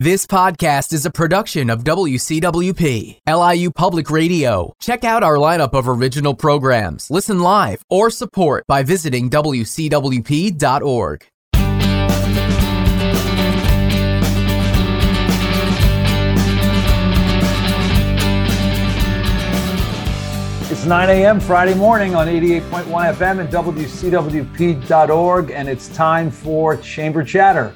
This podcast is a production of WCWP, LIU Public Radio. Check out our lineup of original programs, listen live, or support by visiting WCWP.org. It's 9 a.m. Friday morning on 88.1 FM and WCWP.org, and it's time for Chamber Chatter.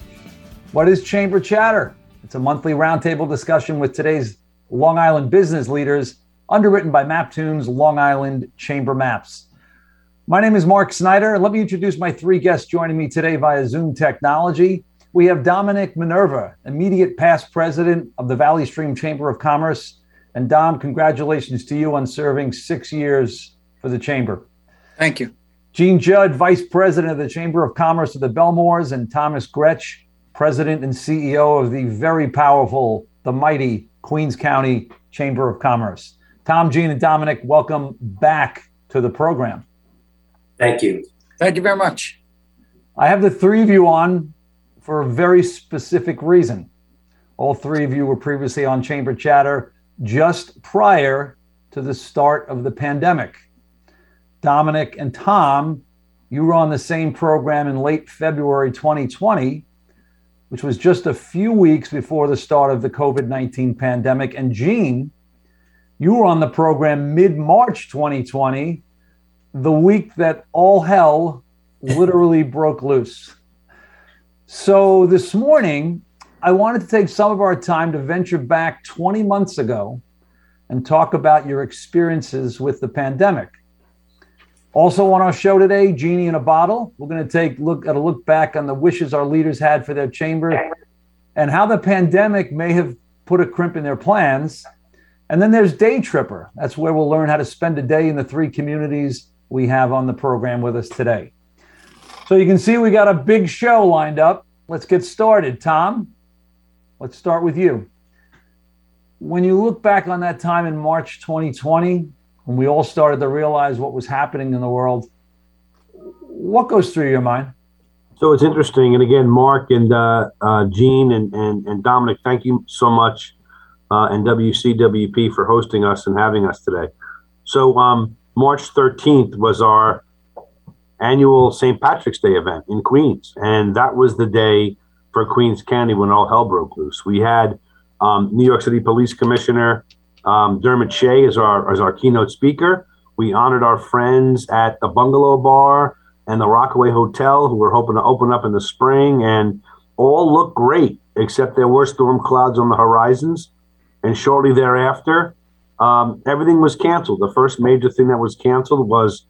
What is Chamber Chatter? It's a monthly roundtable discussion with today's Long Island business leaders, underwritten by Maptoon's Long Island Chamber Maps. My name is Mark Snyder. Let me introduce my three guests joining me today via Zoom technology. We have Dominic Minerva, immediate past president of the Valley Stream Chamber of Commerce. And Dom, congratulations to you on serving six years for the Chamber. Thank you. Gene Judd, vice president of the Chamber of Commerce of the Bellmores, and Thomas Grech, president and CEO of the very powerful, the mighty Queens County Chamber of Commerce. Tom, Gene, and Dominic, welcome back to the program. Thank you. Thank you very much. I have the three of you on for a very specific reason. All three of you were previously on Chamber Chatter just prior to the start of the pandemic. Dominic and Tom, you were on the same program in late February 2020 which was just a few weeks before the start of the COVID 19 pandemic. And Gene, you were on the program mid March 2020, the week that all hell literally broke loose. So this morning, I wanted to take some of our time to venture back 20 months ago and talk about your experiences with the pandemic. Also on our show today, Genie in a Bottle. We're going to take look at a look back on the wishes our leaders had for their chamber and how the pandemic may have put a crimp in their plans. And then there's Day Tripper. That's where we'll learn how to spend a day in the three communities we have on the program with us today. So you can see we got a big show lined up. Let's get started. Tom, let's start with you. When you look back on that time in March 2020, when we all started to realize what was happening in the world. What goes through your mind? So it's interesting. And again, Mark and uh, uh, Gene and, and, and Dominic, thank you so much. Uh, and WCWP for hosting us and having us today. So, um, March 13th was our annual St. Patrick's Day event in Queens. And that was the day for Queens County when all hell broke loose. We had um, New York City Police Commissioner um, Dermot Shea is our, is our keynote speaker. We honored our friends at the Bungalow Bar and the Rockaway Hotel, who were hoping to open up in the spring, and all looked great, except there were storm clouds on the horizons. And shortly thereafter, um, everything was canceled. The first major thing that was canceled was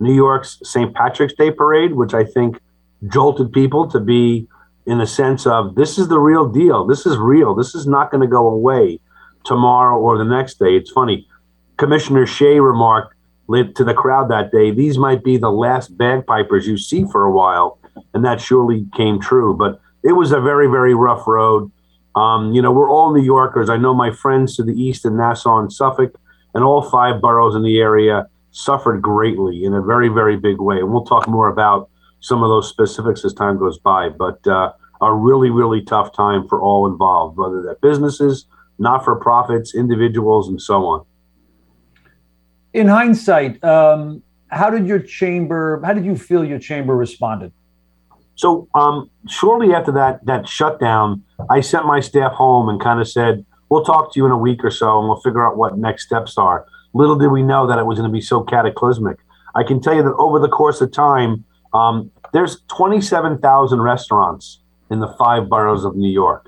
New York's St. Patrick's Day parade, which I think jolted people to be in the sense of this is the real deal. This is real. This is not going to go away tomorrow or the next day. It's funny. Commissioner Shea remarked to the crowd that day, these might be the last bagpipers you see for a while. And that surely came true. But it was a very, very rough road. Um, you know, we're all New Yorkers. I know my friends to the east in Nassau and Suffolk, and all five boroughs in the area suffered greatly in a very, very big way. And we'll talk more about some of those specifics as time goes by. But uh, a really, really tough time for all involved, whether they're businesses, not for profits, individuals, and so on. In hindsight, um, how did your chamber, how did you feel your chamber responded? So, um, shortly after that that shutdown, I sent my staff home and kind of said, "We'll talk to you in a week or so, and we'll figure out what next steps are." Little did we know that it was going to be so cataclysmic. I can tell you that over the course of time, um, there's 27,000 restaurants in the five boroughs of New York.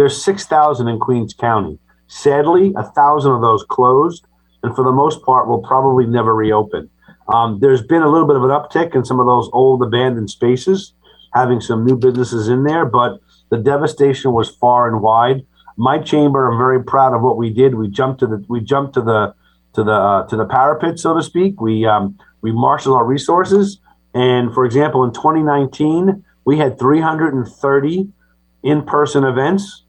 There's 6,000 in Queens County. Sadly, a thousand of those closed, and for the most part, will probably never reopen. Um, there's been a little bit of an uptick in some of those old abandoned spaces, having some new businesses in there, but the devastation was far and wide. My chamber, I'm very proud of what we did. We jumped to the we jumped to the to the uh, to the parapet, so to speak. We um, we marshaled our resources, and for example, in 2019, we had 330 in-person events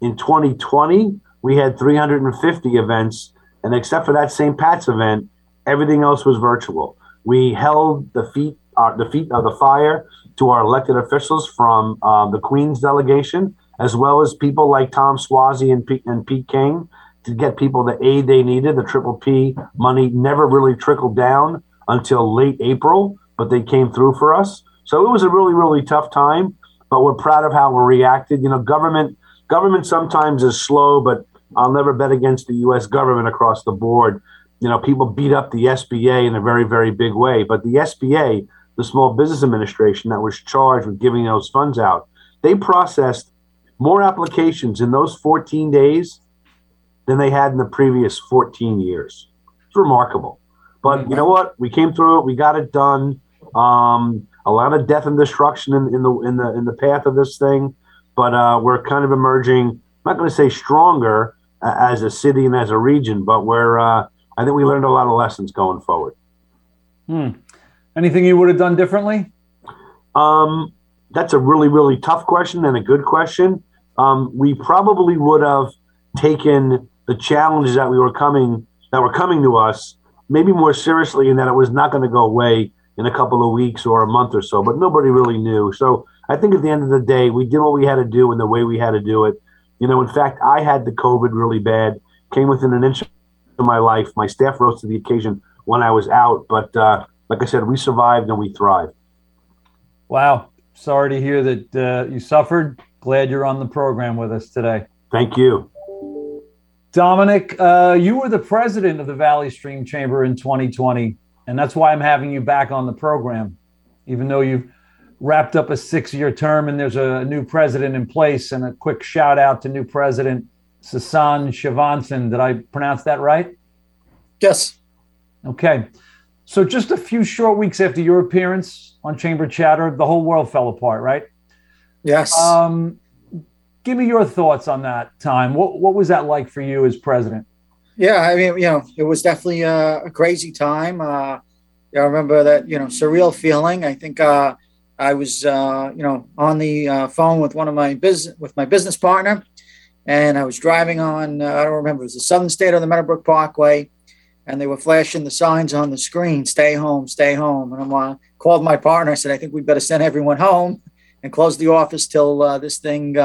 in 2020, we had 350 events, and except for that St. Pat's event, everything else was virtual. We held the feet, uh, the feet of the fire to our elected officials from uh, the Queens delegation as well as people like Tom Suozzi and Pete, and Pete King to get people the aid they needed. The Triple P money never really trickled down until late April, but they came through for us. So it was a really, really tough time, but we're proud of how we reacted. You know, government government sometimes is slow, but I'll never bet against the U.S. government across the board. You know, people beat up the SBA in a very, very big way, but the SBA, the Small Business Administration, that was charged with giving those funds out, they processed more applications in those 14 days than they had in the previous 14 years. It's remarkable. But you know what? We came through it. We got it done. Um, a lot of death and destruction in, in, the in the in the path of this thing, but uh, we're kind of emerging. I'm not going to say stronger uh, as a city and as a region, but we're. Uh, I think we learned a lot of lessons going forward. Hmm. Anything you would have done differently? Um, that's a really really tough question and a good question. Um, we probably would have taken the challenges that we were coming that were coming to us maybe more seriously in that it was not going to go away in a couple of weeks or a month or so, but nobody really knew. So I think at the end of the day, we did what we had to do in the way we had to do it. You know, in fact, I had the COVID really bad, came within an inch of my life. My staff rose to the occasion when I was out, but uh, like I said, we survived and we thrived. Wow. Sorry to hear that uh, you suffered. Glad you're on the program with us today. Thank you. Dominic, uh, you were the president of the Valley Stream Chamber in 2020, and that's why I'm having you back on the program, even though you've wrapped up a six year term and there's a new president in place. And a quick shout out to new president Sasan Shivansan. Did I pronounce that right? Yes. Okay. So, just a few short weeks after your appearance on Chamber Chatter, the whole world fell apart, right? Yes. Um, give me your thoughts on that time. What what was that like for you as president? Yeah, I mean, you know, it was definitely a, a crazy time. Uh, I remember that, you know, surreal feeling. I think uh, I was, uh, you know, on the uh, phone with one of my business with my business partner, and I was driving on. Uh, I don't remember it was the Southern State or the Meadowbrook Parkway, and they were flashing the signs on the screen: "Stay home, stay home." And I uh, called my partner. I said, "I think we better send everyone home and close the office till this thing."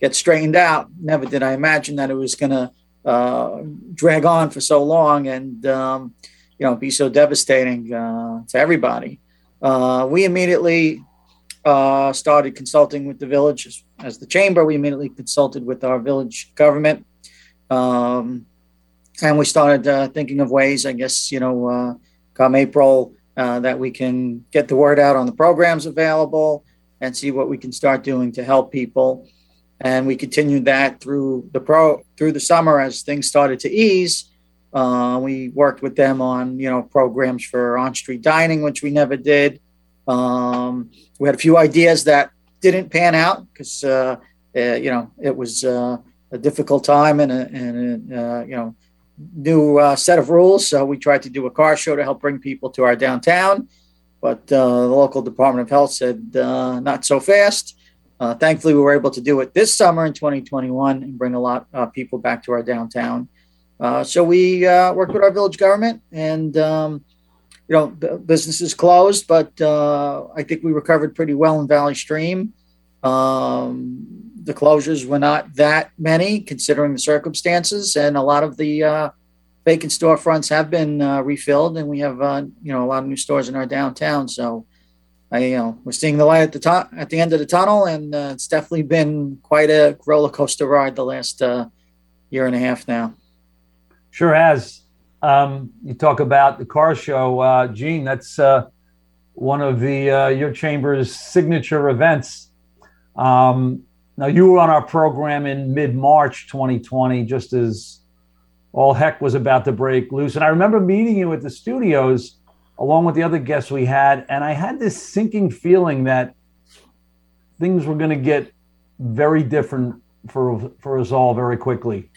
gets straightened out. Never did I imagine that it was going to uh, drag on for so long and um, you know be so devastating uh, to everybody. Uh, we immediately uh, started consulting with the village as, as, the chamber. We immediately consulted with our village government, um, and we started uh, thinking of ways. I guess you know, uh, come April, that we can get the word out on the programs available and see what we can start doing to help people and we continued that through the pro through the summer as things started to ease. Uh, we worked with them on you know programs for on street dining, which we never did. Um, we had a few ideas that didn't pan out because uh, uh, you know it was uh, a difficult time and a, and a uh, you know new uh, set of rules. So we tried to do a car show to help bring people to our downtown, but the local Department of Health said not so fast. Thankfully, we were able to do it this summer in 2021 and bring a lot of people back to our downtown. Uh, so we uh, worked with our village government, and um, you know, businesses closed, but uh, I think we recovered pretty well in Valley Stream. Um, the closures were not that many considering the circumstances, and a lot of the uh, vacant storefronts have been uh, refilled, and we have you know a lot of new stores in our downtown. So I, you know, we're seeing the light at the top at the end of the tunnel, and it's definitely been quite a roller coaster ride the last year and a half now. Sure has. Um, you talk about the car show, uh, Gene. That's uh, one of the uh, your chamber's signature events. Um, now you were on our program in mid March 2020, just as all heck was about to break loose, and I remember meeting you at the studios along with the other guests we had. And I had this sinking feeling that things were going to get very different for, for us all very quickly.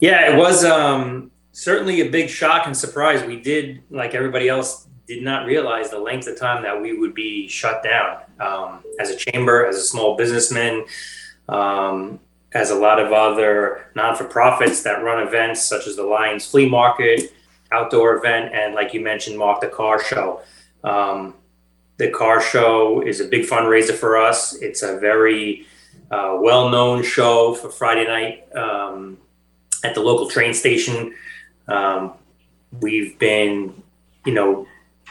Yeah, it was um, certainly a big shock and surprise. We did, like everybody else, did not realize the length of time that we would be shut down um, as a chamber, as a small businessman, um, as a lot of other non for profits that run events such as the Lions Flea Market, outdoor event, and like you mentioned, Mark, the car show. Um, the car show is a big fundraiser for us. It's a very uh, well-known show for Friday night um, at the local train station. Um, we've been, you know,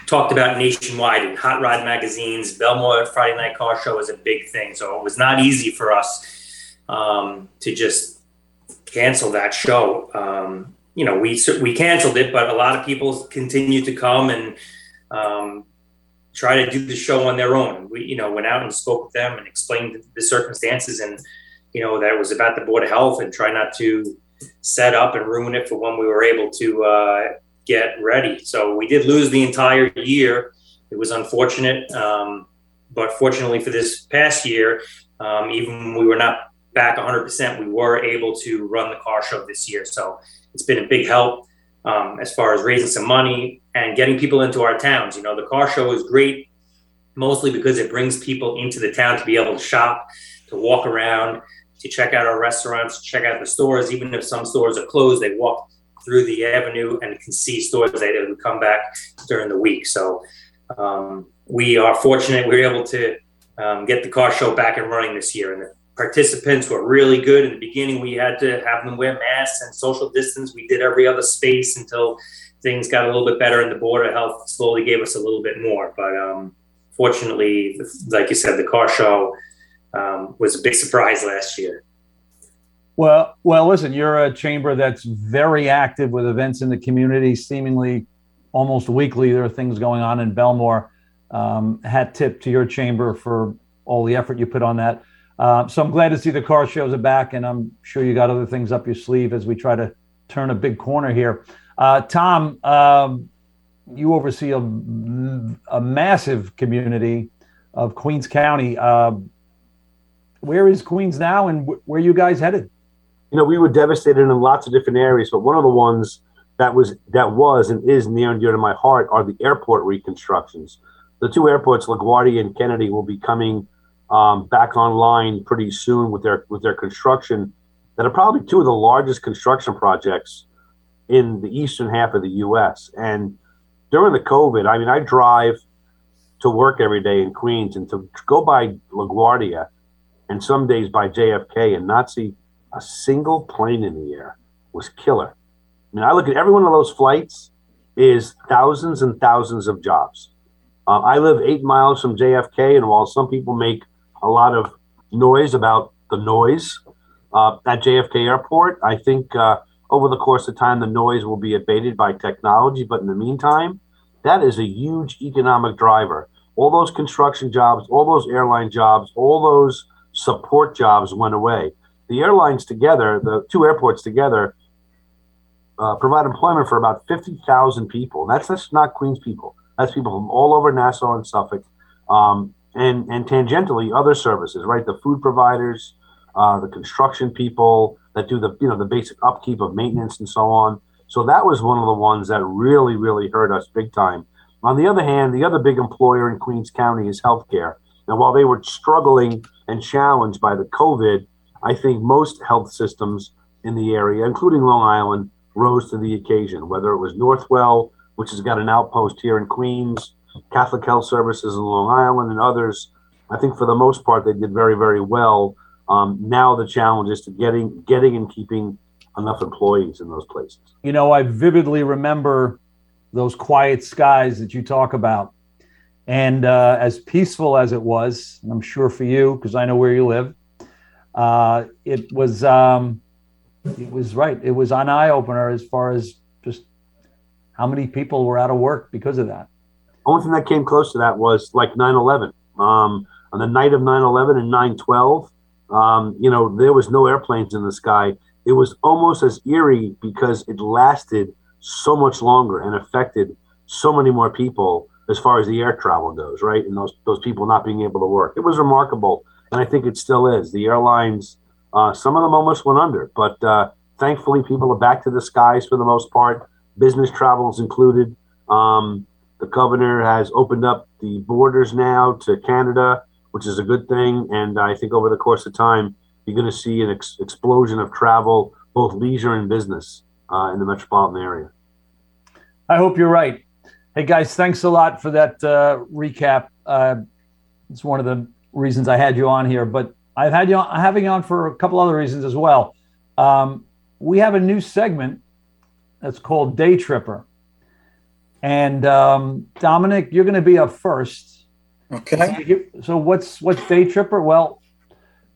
talked about nationwide in hot rod magazines. Bellmore Friday Night Car Show is a big thing, so it was not easy for us um, to just cancel that show. Um, you know, we we canceled it, but a lot of people continued to come and um, try to do the show on their own. We, you know, went out and spoke with them and explained the circumstances and, you know, that it was about the Board of Health and try not to set up and ruin it for when we were able to uh, get ready. So we did lose the entire year. It was unfortunate. Um, but fortunately for this past year, um, even when we were not back 100%, we were able to run the car show this year. So it's been a big help um, as far as raising some money and getting people into our towns. You know, the car show is great mostly because it brings people into the town to be able to shop, to walk around, to check out our restaurants, check out the stores. Even if some stores are closed, they walk through the avenue and can see stores that would come back during the week. So um, we are fortunate we are able to um, get the car show back and running this year. And the participants were really good. In the beginning, we had to have them wear masks and social distance. We did every other space until things got a little bit better, and the Board of Health slowly gave us a little bit more. But um, fortunately, like you said, the car show um, was a big surprise last year. Well, well, listen, you're a chamber that's very active with events in the community. Seemingly, almost weekly, there are things going on in Bellmore. Um, hat tip to your chamber for all the effort you put on that. Uh, so I'm glad to see the car shows are back, and I'm sure you got other things up your sleeve as we try to turn a big corner here. Uh, Tom, um, you oversee a, a, massive community of Queens County. Uh, where is Queens now, and wh- where are you guys headed? You know, we were devastated in lots of different areas, but one of the ones that was that was and is near and dear to my heart are the airport reconstructions. The two airports, LaGuardia and Kennedy, will be coming um, back online pretty soon with their with their construction that are probably two of the largest construction projects in the eastern half of the U.S. And during the COVID, I mean, I drive to work every day in Queens, and to go by LaGuardia and some days by JFK and not see a single plane in the air was killer. I mean, I look at every one of those flights is thousands and thousands of jobs. Uh, I live eight miles from JFK, and while some people make a lot of noise about the noise uh, at JFK Airport. I think uh, over the course of time, the noise will be abated by technology. But in the meantime, that is a huge economic driver. All those construction jobs, all those airline jobs, all those support jobs went away. The airlines together, the two airports together, uh, provide employment for about 50,000 people. That's, that's not Queens people. That's people from all over Nassau and Suffolk. Um, and and tangentially other services, right? The food providers, uh, the construction people that do the you know the basic upkeep of maintenance and so on. So that was one of the ones that really really hurt us big time. On the other hand, the other big employer in Queens County is healthcare. Now, while they were struggling and challenged by the COVID, I think most health systems in the area, including Long Island, rose to the occasion. Whether it was Northwell, which has got an outpost here in Queens, Catholic Health Services in Long Island and others. I think for the most part they did very very well. Um, now the challenge is to getting getting and keeping enough employees in those places. You know, I vividly remember those quiet skies that you talk about, and uh, as peaceful as it was, I'm sure for you because I know where you live. Uh, it was um, it was right. It was an eye opener as far as just how many people were out of work because of that The only thing that came close to that was like 9-11 um, on the night of 9-11 and 9-12 um, you know there was no airplanes in the sky it was almost as eerie because it lasted so much longer and affected so many more people as far as the air travel goes right and those those people not being able to work it was remarkable and i think it still is the airlines uh, some of them almost went under but uh, thankfully people are back to the skies for the most part business travel is included um, the governor has opened up the borders now to Canada, which is a good thing. And I think over the course of time, you're going to see an ex- explosion of travel, both leisure and business, uh, in the metropolitan area. I hope you're right. Hey, guys, thanks a lot for that uh, recap. Uh, it's one of the reasons I had you on here. But I've had you on, having you on for a couple other reasons as well. Um, we have a new segment that's called Day Tripper. And um, Dominic, you're going to be up first. Okay. So what's what's Day Tripper? Well,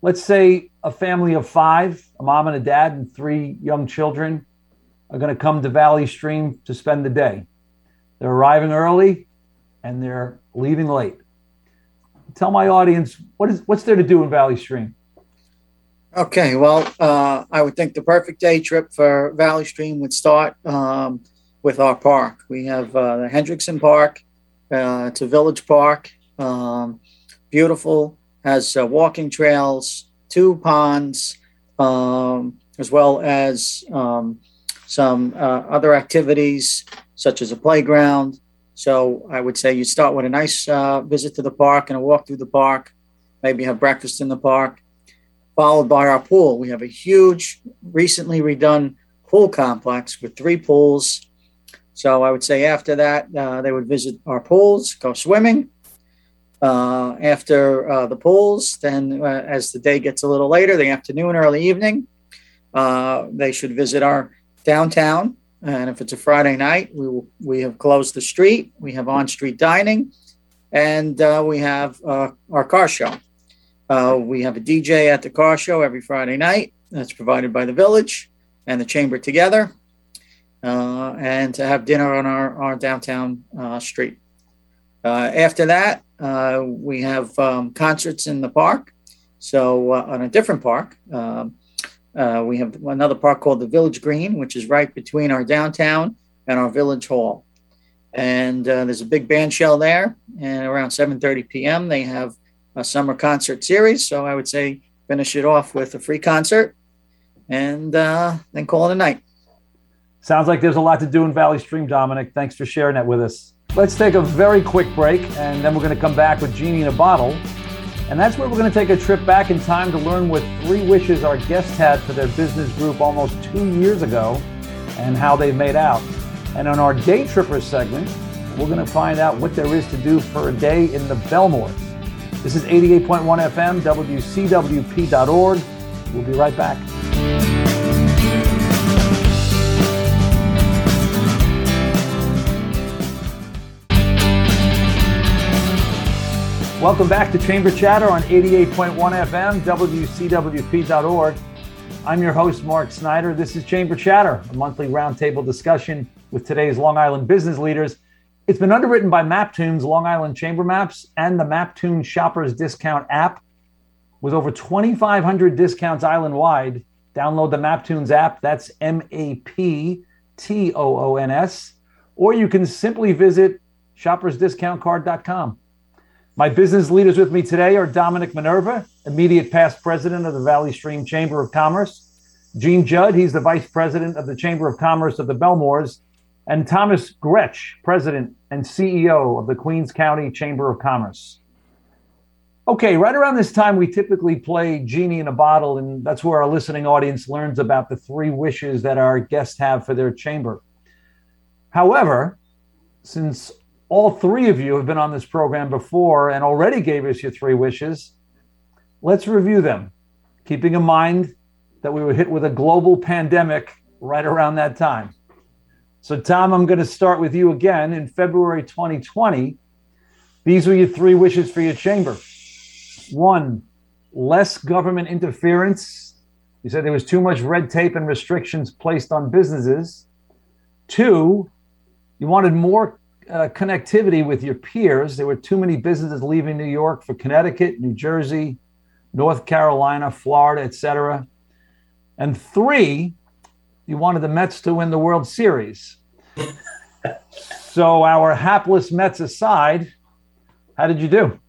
let's say a family of five, a mom and a dad, and three young children are going to come to Valley Stream to spend the day. They're arriving early and they're leaving late. Tell my audience what is what's there to do in Valley Stream. Okay, well, uh, I would think the perfect day trip for Valley Stream would start um, with our park. We have uh, the Hendrickson Park. Uh, it's a village park, um, beautiful, has uh, walking trails, two ponds, um, as well as um, some uh, other activities such as a playground. So I would say you start with a nice uh, visit to the park and a walk through the park, maybe have breakfast in the park followed by our pool. We have a huge, recently redone pool complex with three pools. So I would say after that, uh, they would visit our pools, go swimming. Uh, after uh, the pools, then uh, as the day gets a little later, the afternoon, early evening, uh, they should visit our downtown. And if it's a Friday night, we will, we have closed the street. We have on-street dining, and uh, we have our car show. Uh, we have a DJ at the car show every Friday night that's provided by the village and the chamber together, uh, and to have dinner on our, our downtown uh, street. Uh, after that, uh, we have um, concerts in the park. So, uh, on a different park, um, we have another park called the Village Green, which is right between our downtown and our village hall. And there's a big band shell there. And around 7:30 p.m., they have a summer concert series. So I would say finish it off with a free concert and uh, then call it a night. Sounds like there's a lot to do in Valley Stream, Dominic. Thanks for sharing that with us. Let's take a very quick break and then we're going to come back with Genie in a Bottle. And that's where we're going to take a trip back in time to learn what three wishes our guests had for their business group almost two years ago and how they've made out. And on our Day Tripper segment, we're going to find out what there is to do for a day in the Bellmores. This is 88.1 FM, WCWP.org. We'll be right back. Welcome back to Chamber Chatter on 88.1 FM, WCWP.org. I'm your host, Mark Snyder. This is Chamber Chatter, a monthly roundtable discussion with today's Long Island business leaders it's been underwritten by Maptoons Long Island Chamber Maps and the Maptoon Shoppers Discount app. With over 2,500 discounts island wide, download the Maptoons app. That's M A P T O O N S. Or you can simply visit shoppersdiscountcard.com. My business leaders with me today are Dominic Minerva, immediate past president of the Valley Stream Chamber of Commerce, Gene Judd, he's the vice president of the Chamber of Commerce of the Bellmores, and Thomas Grech, president and CEO of the Queens County Chamber of Commerce. Okay, right around this time, we typically play Genie in a Bottle, and that's where our listening audience learns about the three wishes that our guests have for their chamber. However, since all three of you have been on this program before and already gave us your three wishes, let's review them, keeping in mind that we were hit with a global pandemic right around that time. So, Tom, I'm going to start with you again. In February 2020, these were your three wishes for your chamber. One, less government interference. You said there was too much red tape and restrictions placed on businesses. Two, you wanted more uh, connectivity with your peers. There were too many businesses leaving New York for Connecticut, New Jersey, North Carolina, Florida, etc. And three, you wanted the Mets to win the World Series. so, our hapless Mets aside, how did you do?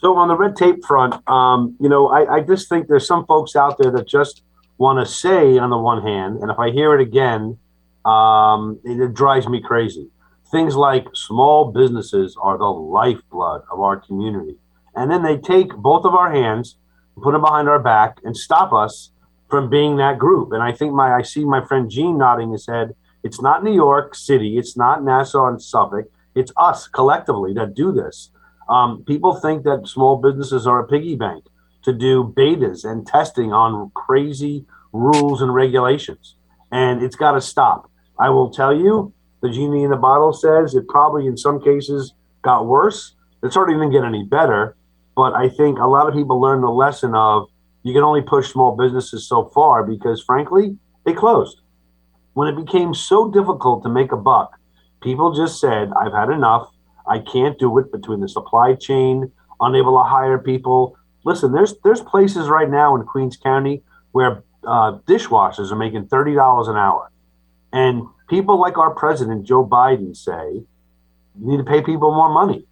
So, on the red tape front, um, you know, I, I just think there's some folks out there that just want to say, on the one hand, and if I hear it again, um, it, it drives me crazy. Things like small businesses are the lifeblood of our community. And then they take both of our hands, put them behind our back, and stop us from being that group. And I think my I see my friend Gene nodding his head. It's not New York City. It's not Nassau and Suffolk. It's us collectively that do this. Um, people think that small businesses are a piggy bank. to do betas and testing on crazy rules and regulations. And it's got to stop. I will tell you, the genie in the bottle says it probably in some cases got worse. It certainly didn't get any better. But I think a lot of people learned the lesson of you can only push small businesses so far because, frankly, they closed. When it became so difficult to make a buck, people just said, I've had enough. I can't do it between the supply chain, unable to hire people. Listen, there's there's places right now in Queens County where uh, dishwashers are making thirty dollars an hour, and people like our president Joe Biden say you need to pay people more money.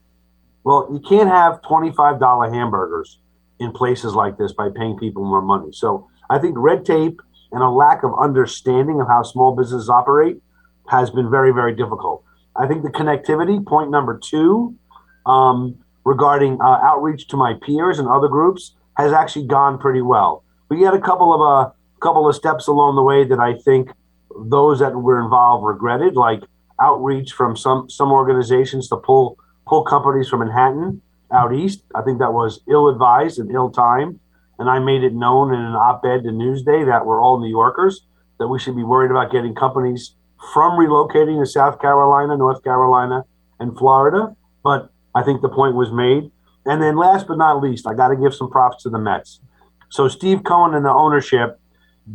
Well, you can't have twenty five dollar hamburgers in places like this by paying people more money. So I think red tape and a lack of understanding of how small businesses operate has been very very difficult. I think the connectivity point number two. Um, regarding uh, outreach to my peers and other groups has actually gone pretty well. We had a couple of a uh, couple of steps along the way that I think those that were involved regretted, like outreach from some some organizations to pull pull companies from Manhattan out east. I think that was ill advised and ill timed. And I made it known in an op ed to Newsday that we're all New Yorkers, that we should be worried about getting companies from relocating to South Carolina, North Carolina, and Florida. But I think the point was made. And then last but not least, I got to give some props to the Mets. So Steve Cohen and the ownership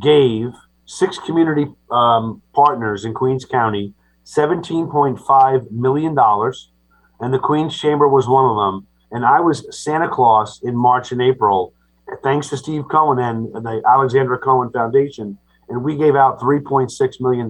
gave six community um, partners in Queens County $17.5 million. And the Queens Chamber was one of them. And I was Santa Claus in March and April, thanks to Steve Cohen and the Alexandra Cohen Foundation. And we gave out $3.6 million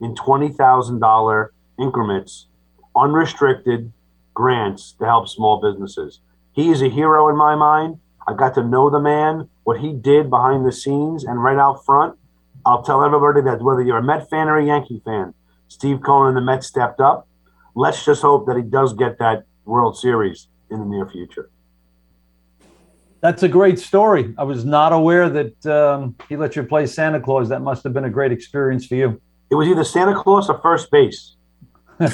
in $20,000 increments, unrestricted grants to help small businesses. He is a hero in my mind. I got to know the man, what he did behind the scenes and right out front. I'll tell everybody that whether you're a Met fan or a Yankee fan, Steve Cohen and the Mets stepped up. Let's just hope that he does get that World Series in the near future. That's a great story. I was not aware that um, he let you play Santa Claus. That must have been a great experience for you. It was either Santa Claus or first base. and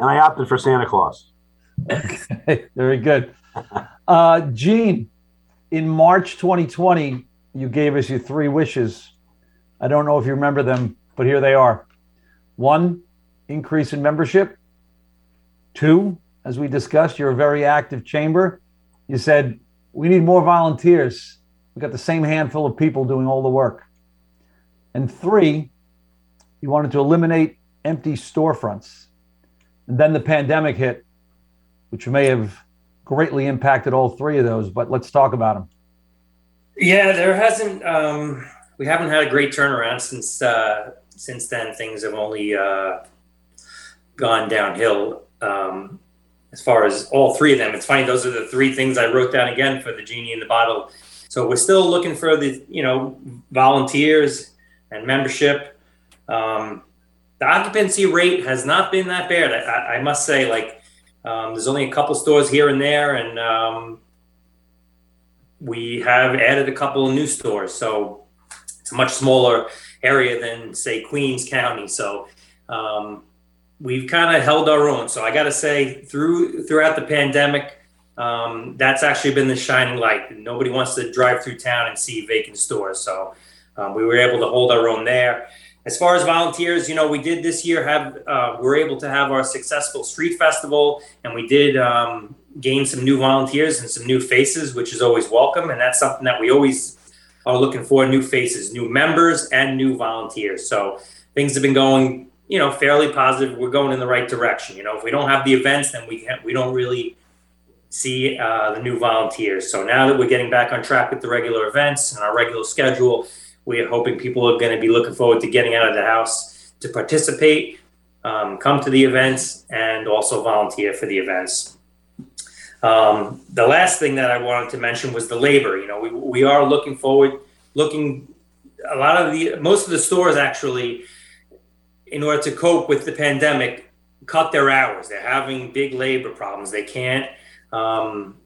I opted for Santa Claus. Okay, very good. Uh, Gene, in March 2020, you gave us your three wishes. I don't know if you remember them, but here they are. One, increase in membership. Two, as we discussed, you're a very active chamber. You said, we need more volunteers. We've got the same handful of people doing all the work. And three, you wanted to eliminate empty storefronts. And then the pandemic hit, which may have greatly impacted all three of those. But let's talk about them. Yeah, there hasn't. Um, we haven't had a great turnaround since uh, since then. Things have only uh, gone downhill. Um, as far as all three of them, it's funny. Those are the three things I wrote down again for the genie in the bottle. So we're still looking for the you know volunteers and membership. Um, the occupancy rate has not been that bad. I, I must say, like, um, there's only a couple stores here and there, and um, we have added a couple of new stores. So it's a much smaller area than, say, Queens County. So um, we've kind of held our own. So I got to say, through throughout the pandemic, um, that's actually been the shining light. Nobody wants to drive through town and see vacant stores. So um, we were able to hold our own there. As far as volunteers, you know, we did this year have uh, we are able to have our successful street festival, and we did um, gain some new volunteers and some new faces, which is always welcome, and that's something that we always are looking for: new faces, new members, and new volunteers. So things have been going, you know, fairly positive. We're going in the right direction. You know, if we don't have the events, then we we don't really see uh, the new volunteers. So now that we're getting back on track with the regular events and our regular schedule we're hoping people are going to be looking forward to getting out of the house to participate, um, come to the events, and also volunteer for the events. Um, the last thing that I wanted to mention was the labor. You know, we, we are looking forward, looking a lot of the most of the stores actually, in order to cope with the pandemic, cut their hours. They're having big labor problems. They can't um,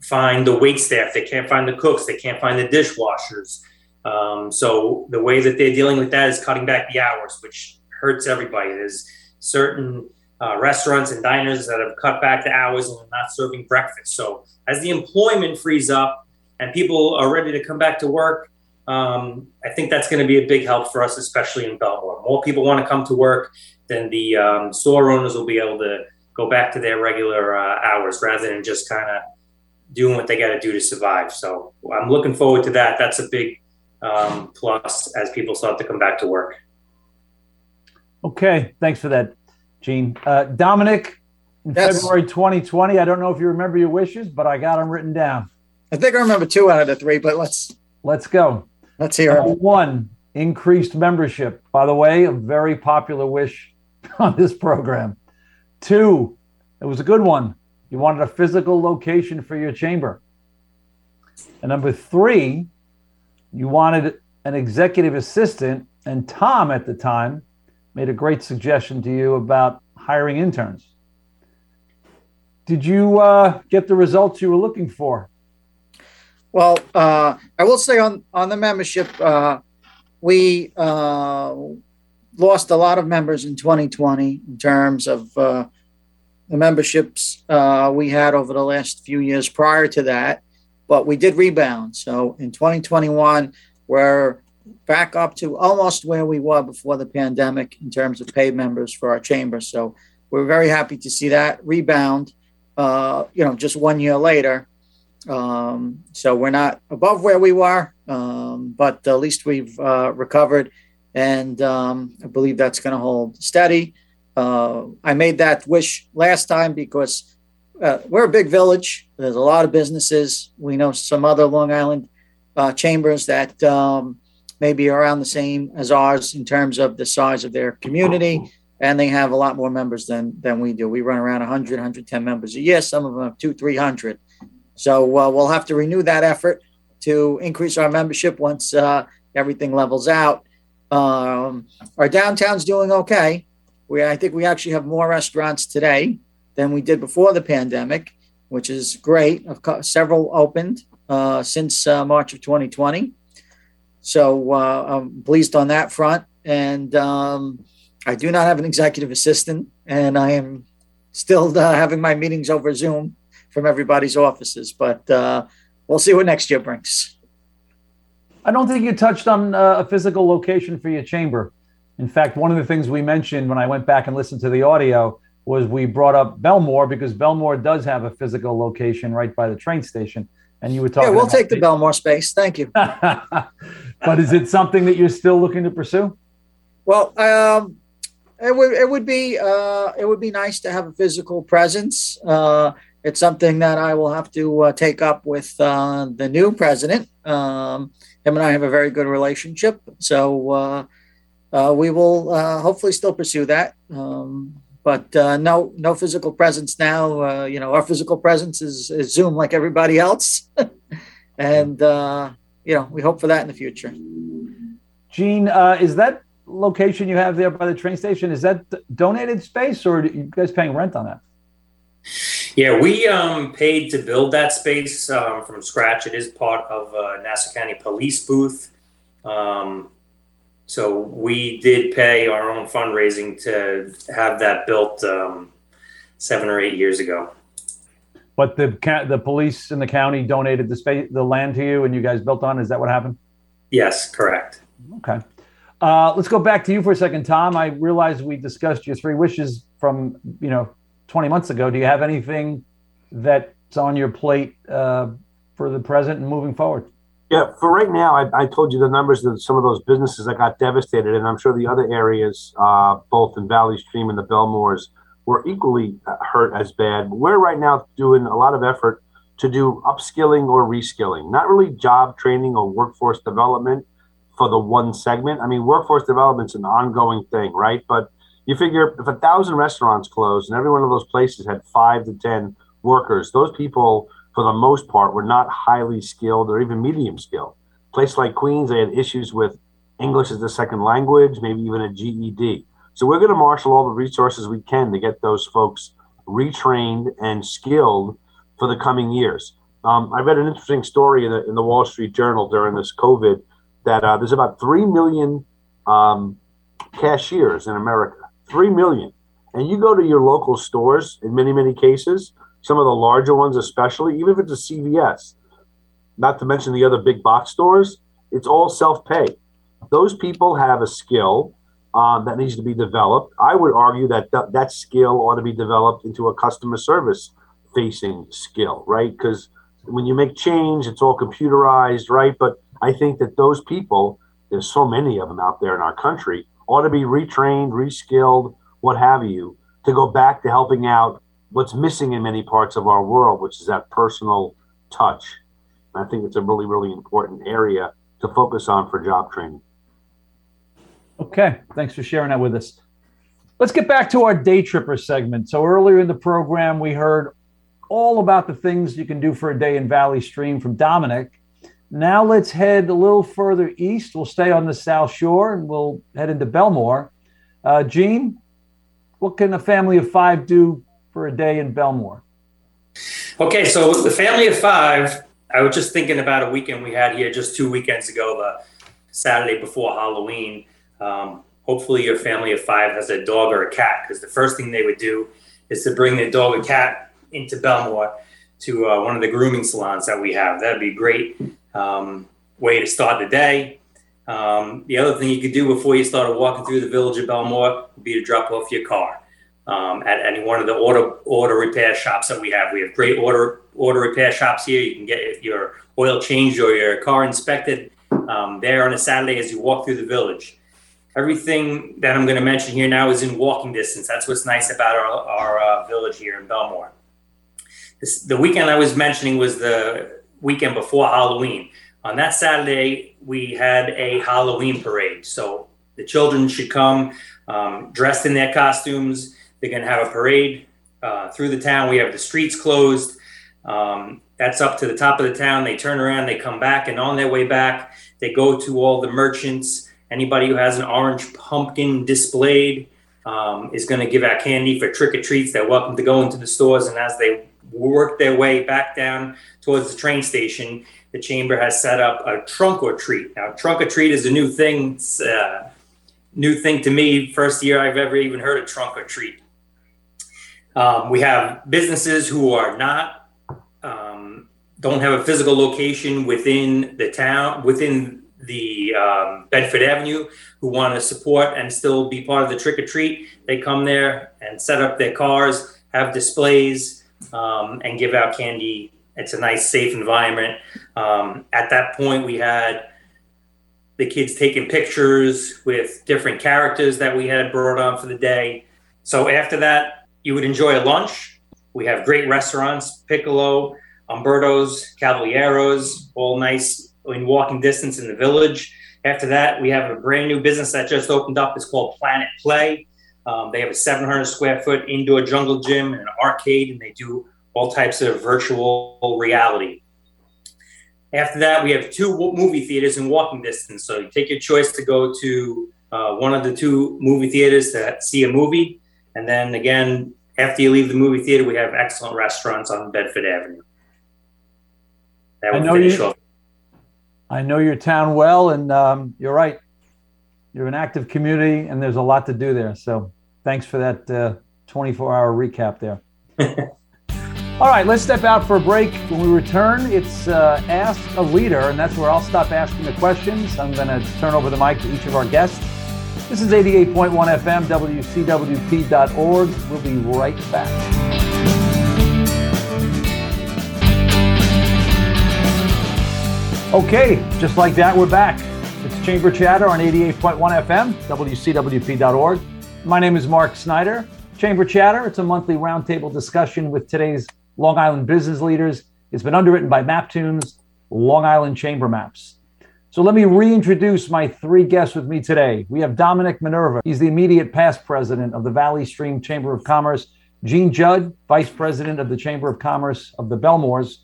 find the wait staff. They can't find the cooks. They can't find the dishwashers. Um, so the way that they're dealing with that is cutting back the hours, which hurts everybody. There's certain uh, restaurants and diners that have cut back the hours and are not serving breakfast. So as the employment frees up, and people are ready to come back to work, um, I think that's going to be a big help for us, especially in Bellmore. More people want to come to work, then the um, store owners will be able to go back to their regular uh, hours rather than just kind of doing what they got to do to survive. So I'm looking forward to that. That's a big um, plus as people start to come back to work. Okay, thanks for that, Gene. Uh, Dominic, in yes. February 2020, I don't know if you remember your wishes, but I got them written down. I think I remember two out of the three, but let's let's go. Let's hear it. One, increased membership. By the way, a very popular wish on this program. Two, it was a good one. You wanted a physical location for your chamber. And number three, you wanted an executive assistant. And Tom at the time made a great suggestion to you about hiring interns. Did you uh, get the results you were looking for? Well, uh, I will say on on the membership, uh, we uh, lost a lot of members in 2020 in terms of uh, the memberships uh, we had over the last few years prior to that, but we did rebound. So in 2021, we're back up to almost where we were before the pandemic in terms of paid members for our chamber. So we're very happy to see that rebound. Uh, you know, just one year later. Um, so we're not above where we were, um, but at least we've uh, recovered, and um, I believe that's going to hold steady. Uh, I made that wish last time because uh, we're a big village. There's a lot of businesses. We know some other Long Island uh, chambers that um, maybe around the same as ours in terms of the size of their community, and they have a lot more members than than we do. We run around 100, 110 members a year. Some of them have two, 300. So uh, we'll have to renew that effort to increase our membership once uh, everything levels out. Um, our downtown's doing okay. We, I think we actually have more restaurants today than we did before the pandemic, which is great. Several opened uh, since uh, March of 2020. So uh, I'm pleased on that front. And um, I do not have an executive assistant, and I am still uh, having my meetings over Zoom from everybody's offices. But uh, we'll see what next year brings. I don't think you touched on uh, a physical location for your chamber. In fact, one of the things we mentioned when I went back and listened to the audio was we brought up Bellmore because Bellmore does have a physical location right by the train station. And you were talking. Yeah, we'll take the Bellmore space. Thank you. but is it something that you're still looking to pursue? Well, um, it would it would be uh, it would be nice to have a physical presence. Uh, it's something that I will have to uh, take up with uh, the new president. Um, him and I have a very good relationship, so uh, uh, we will hopefully still pursue that. Um, but no, no physical presence now. You know, our physical presence is, is Zoom like everybody else, and you know, we hope for that in the future. Gene, uh, is that location you have there by the train station? Is that donated space, or are you guys paying rent on that? Yeah, we um, paid to build that space um, from scratch. It is part of Nassau County Police booth. Um, so we did pay our own fundraising to have that built um, seven or eight years ago. But the the police in the county donated the space, the land to you, and you guys built on. Is that what happened? Yes, correct. Okay. Uh, let's go back to you for a second, Tom. I realize we discussed your three wishes from you know 20 months ago. Do you have anything that's on your plate uh, for the present and moving forward? Yeah, for right now, I, I, told you the numbers of some of those businesses that got devastated, and I'm sure the other areas, uh, both in Valley Stream and the Bellmores, were equally uh, hurt as bad. We're right now doing a lot of effort to do upskilling or reskilling, not really job training or workforce development for the one segment. I mean, workforce development's an ongoing thing, right? But you figure if a thousand restaurants closed and every one of those places had five to ten workers, those people for the most part, were not highly skilled or even medium skilled. Place like Queens, they had issues with English as a second language, maybe even a GED. So we're going to marshal all the resources we can to get those folks retrained and skilled for the coming years. Um, I read an interesting story in the, in the, Wall Street Journal during this COVID that uh, there's about 3 million um, cashiers in America. 3 million. And you go to your local stores in many, many cases, some of the larger ones, especially, even if it's a CVS, not to mention the other big box stores, it's all self pay. Those people have a skill um, that needs to be developed. I would argue that th- that skill ought to be developed into a customer service facing skill, right? Because when you make change, it's all computerized, right? But I think that those people, there's so many of them out there in our country, ought to be retrained, reskilled, what have you, to go back to helping out what's missing in many parts of our world, which is that personal touch. And I think it's a really, really important area to focus on for job training. Okay, thanks for sharing that with us. Let's get back to our day tripper segment. So earlier in the program, we heard all about the things you can do for a day in Valley Stream from Dominic. Now let's head a little further east. We'll stay on the South Shore and we'll head into Bellmore. Uh, Gene, what can a family of five do for a day in Bellmore? Okay, so the family of five, I was just thinking about a weekend we had here just two weekends ago, the Saturday before Halloween. Um, hopefully, your family of five has a dog or a cat because the first thing they would do is to bring their dog or cat into Bellmore to uh, one of the grooming salons that we have. That'd be a great um, way to start the day. Um, the other thing you could do before you started walking through the village of Bellmore would be to drop off your car um, at any one of the auto auto repair shops that we have. We have great auto auto repair shops here. You can get your oil changed or your car inspected um, there on a Saturday as you walk through the village. Everything that I'm going to mention here now is in walking distance. That's what's nice about our, our uh, village here in Bellmore. This, the weekend I was mentioning was the weekend before Halloween. On that Saturday, we had a Halloween parade. So the children should come um, dressed in their costumes. They're going to have a parade uh, through the town. We have the streets closed. Um, that's up to the top of the town. They turn around, they come back, and on their way back, they go to all the merchants. Anybody who has an orange pumpkin displayed um, is going to give out candy for trick or treats. They're welcome to go into the stores, and as they work their way back down towards the train station, the chamber has set up a trunk or treat. Now, trunk or treat is a new thing. A new thing to me. First year I've ever even heard of trunk or treat. Um, we have businesses who are not um, don't have a physical location within the town within the um, Bedford Avenue who want to support and still be part of the trick or treat. They come there and set up their cars, have displays, um, and give out candy. It's a nice, safe environment. Um, at that point, we had the kids taking pictures with different characters that we had brought on for the day. So after that, you would enjoy a lunch. We have great restaurants, Piccolo, Umberto's, Cavalieros, all nice in walking distance in the village. After that, we have a brand new business that just opened up. It's called Planet Play. Um, they have a 700 square foot indoor jungle gym and an arcade, and they do all types of virtual reality. After that, we have two movie theaters in walking distance. So you take your choice to go to uh, one of the two movie theaters to see a movie. And then again, after you leave the movie theater, we have excellent restaurants on Bedford Avenue. That I know you. Off. I know your town well, and um, you're right. You're an active community, and there's a lot to do there. So, thanks for that uh, 24-hour recap there. All right, let's step out for a break. When we return, it's uh, Ask a Leader, and that's where I'll stop asking the questions. I'm going to turn over the mic to each of our guests. This is 88.1 FM, WCWP.org. We'll be right back. Okay, just like that, we're back. It's Chamber Chatter on 88.1 FM, WCWP.org. My name is Mark Snyder. Chamber Chatter, it's a monthly roundtable discussion with today's Long Island business leaders. It's been underwritten by Maptoons, Long Island Chamber Maps. So let me reintroduce my three guests with me today. We have Dominic Minerva. He's the immediate past president of the Valley Stream Chamber of Commerce. Gene Judd, vice president of the Chamber of Commerce of the Bellmores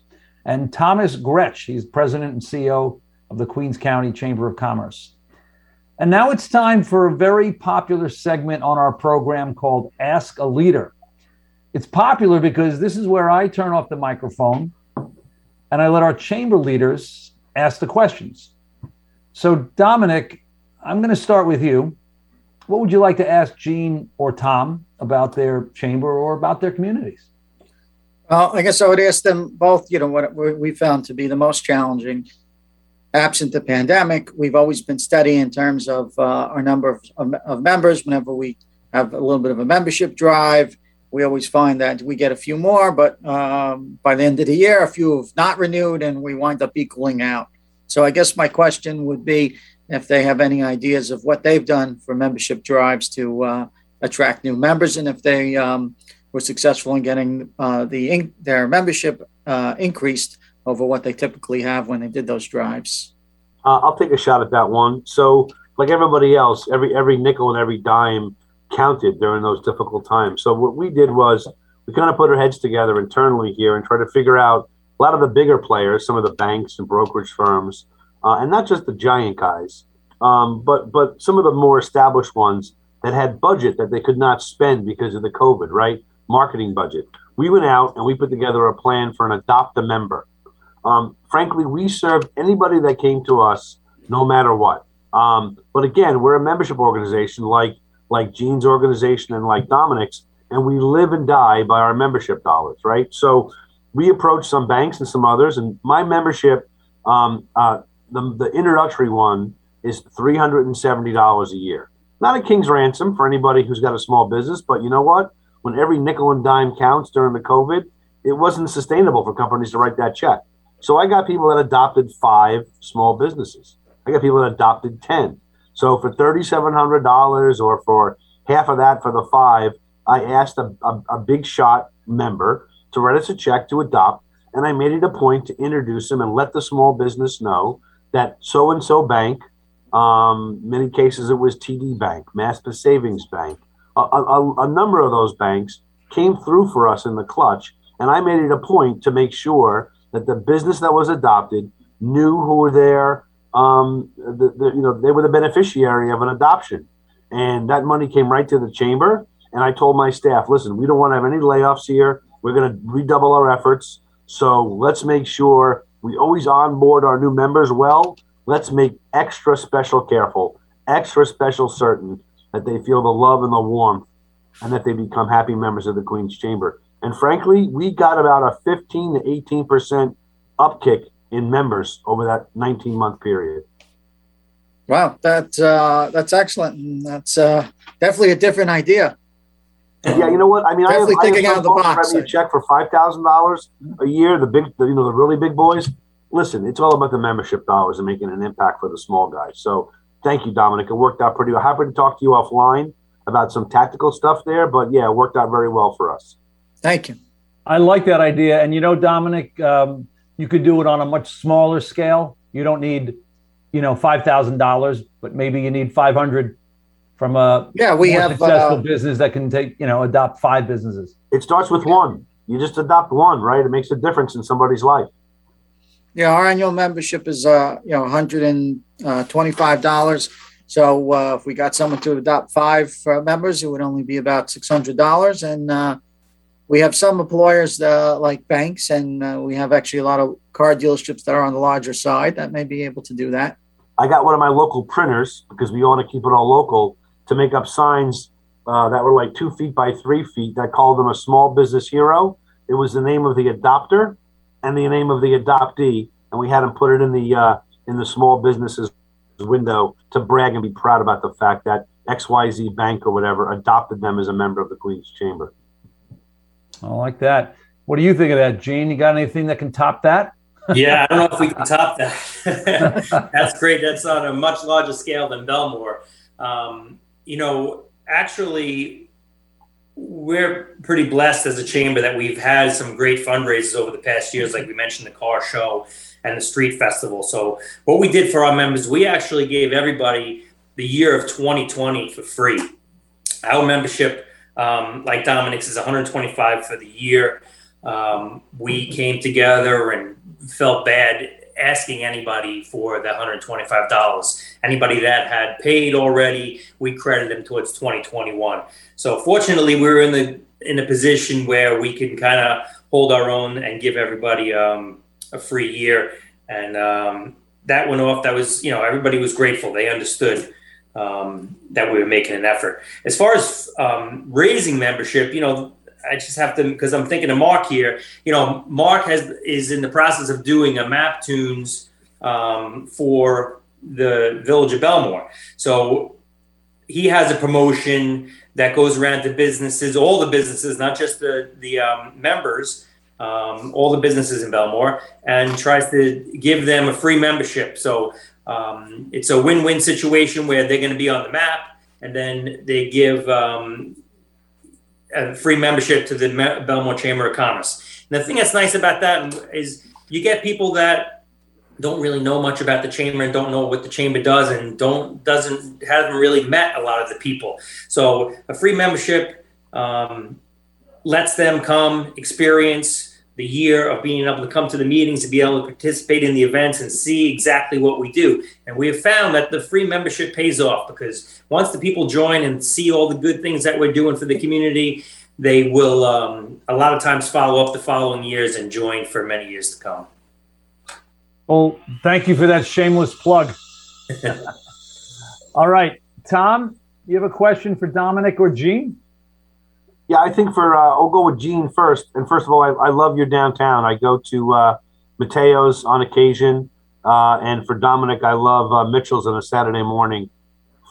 and Thomas Grech. He's president and CEO of the Queens County Chamber of Commerce. And now it's time for a very popular segment on our program called Ask a Leader. It's popular because this is where I turn off the microphone and I let our chamber leaders ask the questions. So, Dominic, I'm going to start with you. What would you like to ask Gene or Tom about their chamber or about their communities? Well, I guess I would ask them both, you know, what we found to be the most challenging. Absent the pandemic, we've always been steady in terms of uh, our number of, of, of members. Whenever we have a little bit of a membership drive, we always find that we get a few more, but um, by the end of the year, a few have not renewed and we wind up equaling out. So I guess my question would be if they have any ideas of what they've done for membership drives to uh, attract new members and if they um, were successful in getting uh, the their membership uh, increased over what they typically have when they did those drives. Uh, I'll take a shot at that one. So, like everybody else, every every nickel and every dime counted during those difficult times. So what we did was we kind of put our heads together internally here and try to figure out a lot of the bigger players, some of the banks and brokerage firms, uh, and not just the giant guys, um, but but some of the more established ones that had budget that they could not spend because of the COVID, right? Marketing budget. We went out and we put together a plan for an adopt a member. Um, frankly, we served anybody that came to us, no matter what. Um, but again, we're a membership organization like like Gene's organization and like Dominic's, and we live and die by our membership dollars, right? So we approached some banks and some others, and my membership, um, uh, the, the introductory one is $370 a year. Not a king's ransom for anybody who's got a small business, but you know what? When every nickel and dime counts during the COVID, it wasn't sustainable for companies to write that check. So I got people that adopted five small businesses. I got people that adopted 10. So for $3,700 or for half of that for the five, I asked a, a, a, big shot member to write us a check to adopt. And I made it a point to introduce him and let the small business know that so and so bank, um, many cases it was TD Bank, Master Savings Bank, a, a, a number of those banks came through for us in the clutch. And I made it a point to make sure that the business that was adopted knew who were there, um, the, the, you know, they were the beneficiary of an adoption, and that money came right to the chamber. And I told my staff, listen, we don't want to have any layoffs here. We're going to redouble our efforts. So let's make sure we always onboard our new members well. Let's make extra special careful, extra special certain that they feel the love and the warmth and that they become happy members of the Queens Chamber. And frankly, we got about a 15 to 18% upkick in members over that 19 month period. Wow, that's uh, that's excellent. And that's uh, definitely a different idea. Yeah, you know what? I mean, definitely I have, thinking I have out of the box. a check for five thousand dollars a year. The big, the, you know, the really big boys. Listen, it's all about the membership dollars and making an impact for the small guys. So, thank you, Dominic. It worked out pretty well. Happy to talk to you offline about some tactical stuff there, but yeah, it worked out very well for us. Thank you. I like that idea, and you know, Dominic. Um, you could do it on a much smaller scale. You don't need, you know, five thousand dollars, but maybe you need five hundred from a yeah. We have successful uh, business that can take you know adopt five businesses. It starts with one. You just adopt one, right? It makes a difference in somebody's life. Yeah, our annual membership is uh you know one hundred and uh, twenty five dollars. So uh, if we got someone to adopt five uh, members, it would only be about six hundred dollars, and uh, we have some employers uh, like banks, and uh, we have actually a lot of car dealerships that are on the larger side that may be able to do that. I got one of my local printers because we want to keep it all local to make up signs uh, that were like two feet by three feet. I called them a small business hero. It was the name of the adopter and the name of the adoptee, and we had them put it in the uh, in the small businesses window to brag and be proud about the fact that XYZ Bank or whatever adopted them as a member of the Queens Chamber. I like that. What do you think of that, Gene? You got anything that can top that? yeah, I don't know if we can top that. That's great. That's on a much larger scale than Bellmore. Um, you know, actually, we're pretty blessed as a chamber that we've had some great fundraisers over the past years, like we mentioned the car show and the street festival. So, what we did for our members, we actually gave everybody the year of 2020 for free. Our membership um, like Dominic's is 125 for the year. Um, we came together and felt bad asking anybody for the $125. Anybody that had paid already, we credited them towards 2021. So fortunately, we were in the in a position where we can kind of hold our own and give everybody um, a free year. And um, that went off. That was, you know, everybody was grateful. They understood um, that we were making an effort. As far as um, raising membership, you know, I just have to because I'm thinking of Mark here. You know, Mark has is in the process of doing a Maptoons um, for the village of Bellmore. So he has a promotion that goes around to businesses, all the businesses, not just the the um, members, um, all the businesses in Bellmore, and tries to give them a free membership. So um, it's a win-win situation where they're going to be on the map, and then they give um, a free membership to the Bellmore Chamber of Commerce. And the thing that's nice about that is you get people that don't really know much about the chamber and don't know what the chamber does and don't doesn't haven't really met a lot of the people. So a free membership um, lets them come experience the year of being able to come to the meetings to be able to participate in the events and see exactly what we do. And we have found that the free membership pays off because once the people join and see all the good things that we're doing for the community, they will um, a lot of times follow up the following years and join for many years to come. Well, thank you for that shameless plug. All right, Tom, you have a question for Dominic or Gene? Yeah, I think for uh, I'll go with Gene first. And first of all, I, I love your downtown. I go to uh, Mateo's on occasion, uh, and for Dominic, I love uh, Mitchell's on a Saturday morning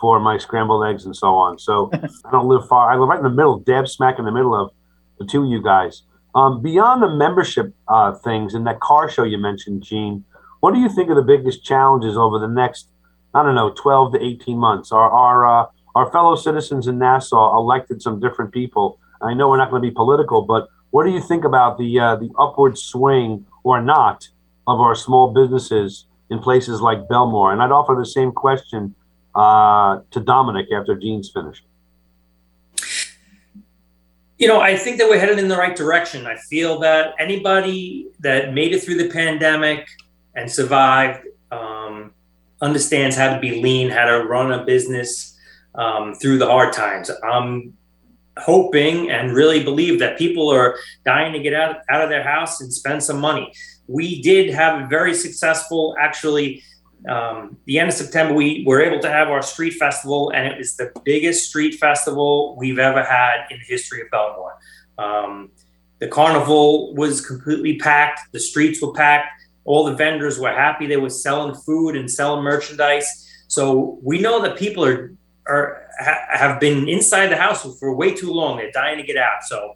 for my scrambled eggs and so on. So I don't live far. I live right in the middle, dab smack in the middle of the two of you guys. Um, beyond the membership uh, things and that car show you mentioned, Gene, what do you think are the biggest challenges over the next, I don't know, 12 to 18 months? Our, our, uh, our fellow citizens in Nassau elected some different people. I know we're not going to be political, but what do you think about the, uh, the upward swing or not of our small businesses in places like Bellmore? And I'd offer the same question uh, to Dominic after Gene's finished. You know, I think that we're headed in the right direction. I feel that anybody that made it through the pandemic, and survived, um, understands how to be lean, how to run a business um, through the hard times. I'm hoping and really believe that people are dying to get out, out of their house and spend some money. We did have a very successful, actually, um, the end of September, we were able to have our street festival, and it was the biggest street festival we've ever had in the history of Bellmore. Um, the carnival was completely packed, the streets were packed all the vendors were happy they were selling food and selling merchandise. So we know that people are are ha, have been inside the house for way too long. They're dying to get out. So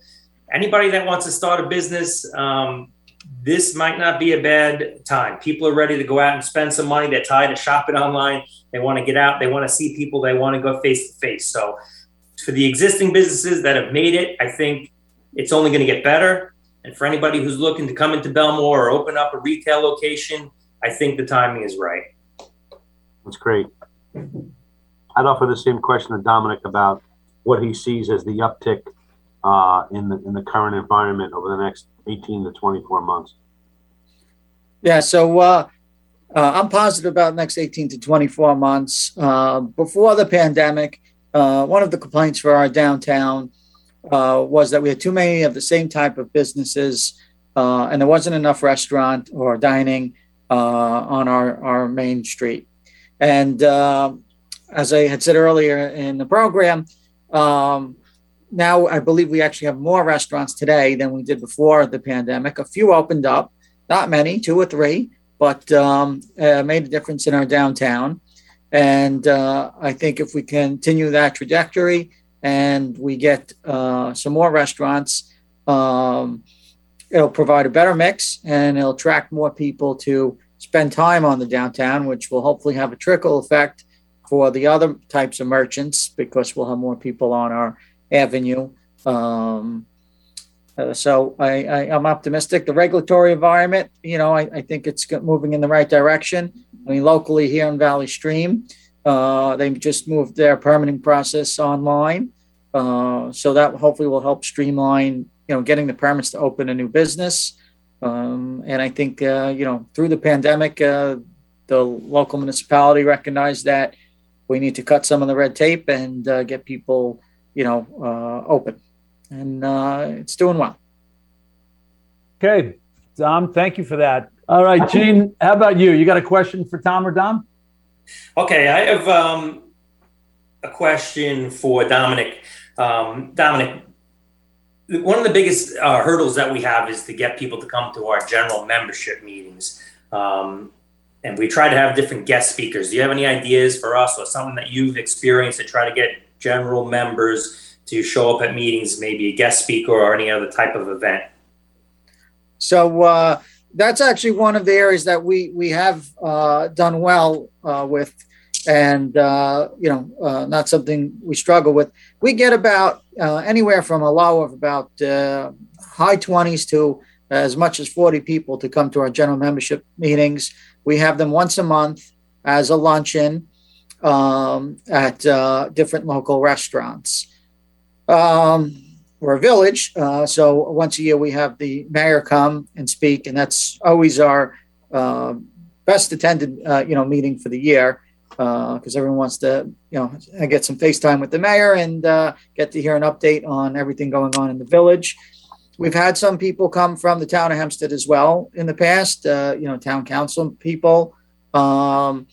anybody that wants to start a business, um, this might not be a bad time. People are ready to go out and spend some money. They're tired of shopping online. They want to get out. They want to see people. They want to go face to face. So for the existing businesses that have made it, I think it's only going to get better. And for anybody who's looking to come into Bellmore or open up a retail location, I think the timing is right. That's great. I'd offer the same question to Dominic about what he sees as the uptick uh, in the in the current environment over the next 18 to 24 months. Yeah, so uh, uh, I'm positive about next 18 to 24 months. Uh, before the pandemic, uh, one of the complaints for our downtown uh, was that we had too many of the same type of businesses, and there wasn't enough restaurant or dining on our, our main street. And as I had said earlier in the program, um, now I believe we actually have more restaurants today than we did before the pandemic. A few opened up, not many, two or three, but um, made a difference in our downtown. And uh, I think if we continue that trajectory, and we get uh, some more restaurants, um, it'll provide a better mix and it'll attract more people to spend time on the downtown, which will hopefully have a trickle effect for the other types of merchants because we'll have more people on our avenue. Um, uh, so I, I, am optimistic. The regulatory environment, you know, I, I, think it's moving in the right direction. I mean, locally here in Valley Stream, uh, they just moved their permitting process online. Uh, so that hopefully will help streamline, you know, getting the permits to open a new business. Um, and I think, uh, you know, through the pandemic, uh, the local municipality recognized that we need to cut some of the red tape and uh, get people, you know, uh, open. And it's doing well. Okay. Dom, thank you for that. All right, Gene, how about you? You got a question for Tom or Dom? Okay, I have um, a question for Dominic. Um, Dominic, one of the biggest uh, hurdles that we have is to get people to come to our general membership meetings. Um, and we try to have different guest speakers. Do you have any ideas for us or something that you've experienced to try to get general members to show up at meetings, maybe a guest speaker or any other type of event? So uh, that's actually one of the areas that we we have uh, done well uh, with, and uh, you know, uh, not something we struggle with. We get about uh, anywhere from a low of about high twenties to as much as forty people to come to our general membership meetings. We have them once a month as a luncheon um, at uh, different local restaurants. Um, we're a village, uh, so once a year we have the mayor come and speak, and that's always our uh, best attended, uh, you know, meeting for the year because uh, everyone wants to, you know, get some FaceTime with the mayor and uh, get to hear an update on everything going on in the village. We've had some people come from the town of Hempstead as well in the past, uh, you know, town council people. Um,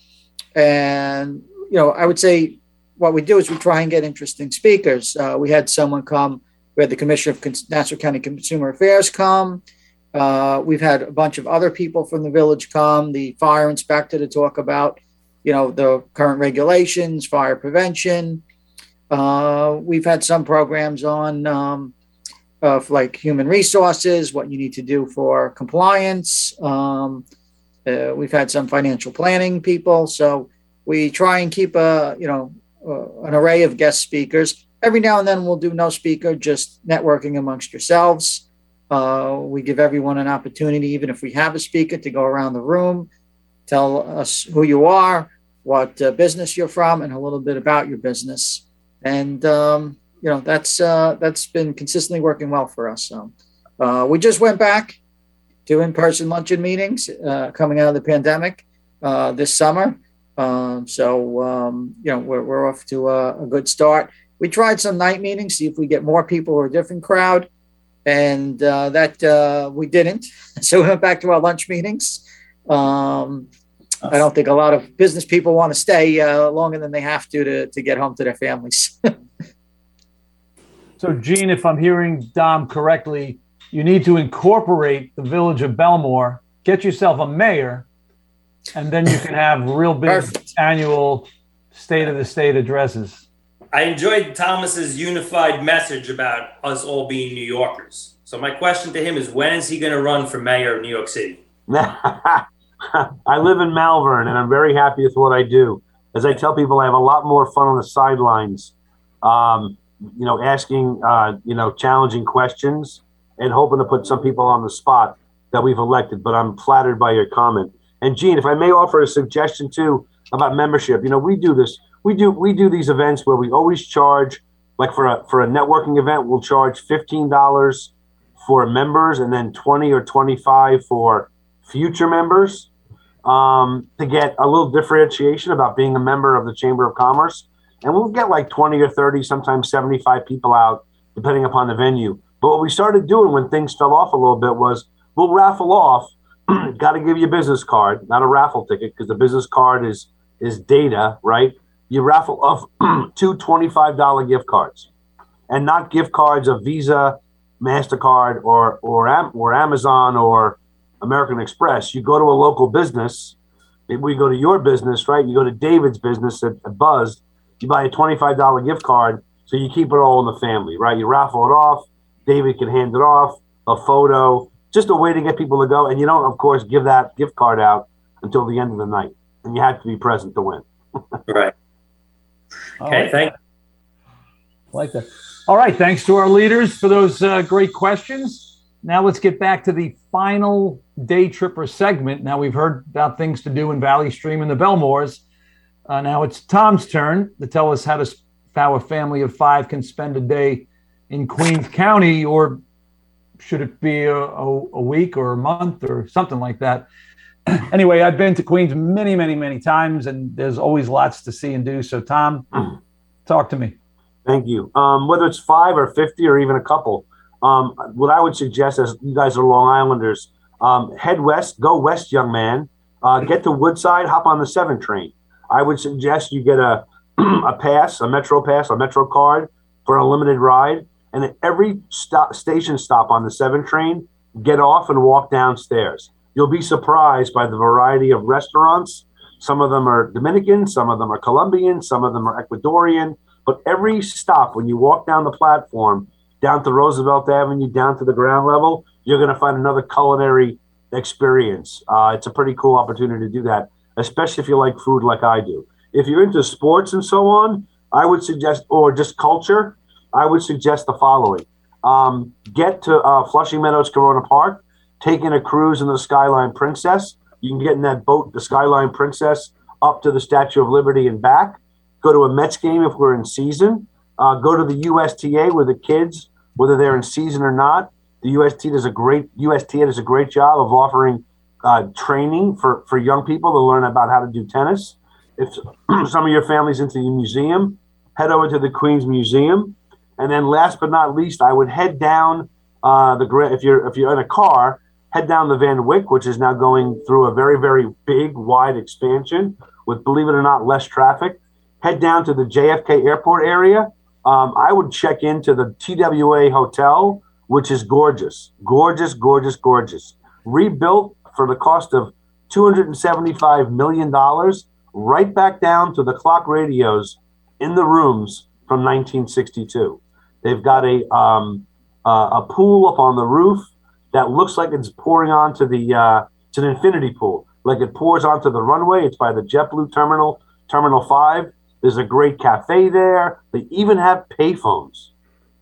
and, you know, I would say what we do is we try and get interesting speakers. Uh, we had someone come, we had the Commissioner of Nassau County Consumer Affairs come. Uh, we've had a bunch of other people from the village come, the fire inspector to talk about, you know, the current regulations, fire prevention. Uh, we've had some programs on, um, of like human resources, what you need to do for compliance. Um, uh, we've had some financial planning people, so we try and keep a you know uh, an array of guest speakers. Every now and then we'll do no speaker, just networking amongst yourselves. Uh, we give everyone an opportunity, even if we have a speaker, to go around the room, tell us who you are, what uh, business you're from, and a little bit about your business. And um, you know that's uh, that's been consistently working well for us. So uh, we just went back to in-person luncheon meetings uh, coming out of the pandemic uh, this summer. Um, so um, you know we're, we're off to a, a, good start. We tried some night meetings, see if we get more people or a different crowd, and uh, that uh, we didn't. So we went back to our lunch meetings. Um, I don't think a lot of business people want to stay longer than they have to to, to get home to their families. So, Gene, if I'm hearing Dom correctly, you need to incorporate the village of Bellmore, get yourself a mayor, and then you can have real big Perfect. annual state of the state addresses. I enjoyed Thomas's unified message about us all being New Yorkers. So my question to him is when is he going to run for mayor of New York City? I live in Malverne and I'm very happy with what I do. As I tell people, I have a lot more fun on the sidelines. Um, you know, asking, uh, you know, challenging questions and hoping to put some people on the spot that we've elected. But I'm flattered by your comment. And Gene, if I may offer a suggestion too about membership, you know, we do this. We do we do these events where we always charge, like for a for a networking event, we'll charge fifteen dollars for members and then twenty or twenty five for future members um, to get a little differentiation about being a member of the Chamber of Commerce and we'll get like 20 or 30, sometimes 75 people out, depending upon the venue. But what we started doing when things fell off a little bit was we'll raffle off. Got to give you a business card, not a raffle ticket, because the business card is is data, right? You raffle off two $25 gift cards, and not gift cards of Visa, Mastercard, or or or Amazon or American Express. You go to a local business. Maybe we go to your business, right? You go to David's business at, at Buzz you buy a $25 gift card, so you keep it all in the family, right? You raffle it off. David can hand it off, a photo, just a way to get people to go. And you don't, of course, give that gift card out until the end of the night. And you have to be present to win. right. Okay, like thank like that. All right, thanks to our leaders for those uh, great questions. Now let's get back to the final day tripper segment. Now we've heard about things to do in Valley Stream and the Bellmores. Uh, now it's Tom's turn to tell us how, to, how a family of five can spend a day in Queens County, or should it be a, a, a week or a month or something like that? anyway, I've been to Queens many, many, many times, and there's always lots to see and do. So, Tom, talk to me. Thank you. Um, whether it's five or 50 or even a couple, um, what I would suggest as you guys are Long Islanders, um, head west, go west, young man. Uh, get to Woodside, hop on the 7 train. I would suggest you get a a pass, a Metro pass, a Metro card for a limited ride. And at every stop, station stop on the 7 train, get off and walk downstairs. You'll be surprised by the variety of restaurants. Some of them are Dominican, some of them are Colombian, some of them are Ecuadorian. But every stop, when you walk down the platform, down to Roosevelt Avenue, down to the ground level, you're going to find another culinary experience. Uh, it's a pretty cool opportunity to do that, especially if you like food like I do. If you're into sports and so on, I would suggest, or just culture, I would suggest the following. Um, get to uh, Flushing Meadows Corona Park, take in a cruise in the Skyline Princess. You can get in that boat, the Skyline Princess, up to the Statue of Liberty and back. Go to a Mets game if we're in season. Uh, go to the USTA with the kids, whether they're in season or not. The UST does a great USTA does a great job of offering uh, training for, for young people to learn about how to do tennis. If some of your family's into the museum, head over to the Queens Museum. And then last but not least, I would head down uh, the if you're if you're in a car, head down the Van Wyck, which is now going through a very very big wide expansion with believe it or not less traffic. Head down to the JFK Airport area. Um, I would check into the TWA Hotel, which is gorgeous, gorgeous, gorgeous, gorgeous. Rebuilt for the cost of $275 million, right back down to the clock radios in the rooms from 1962. They've got a um, uh, a pool up on the roof that looks like it's pouring onto the uh, it's an infinity pool, like it pours onto the runway. It's by the JetBlue terminal, Terminal Five. There's a great cafe there. They even have payphones,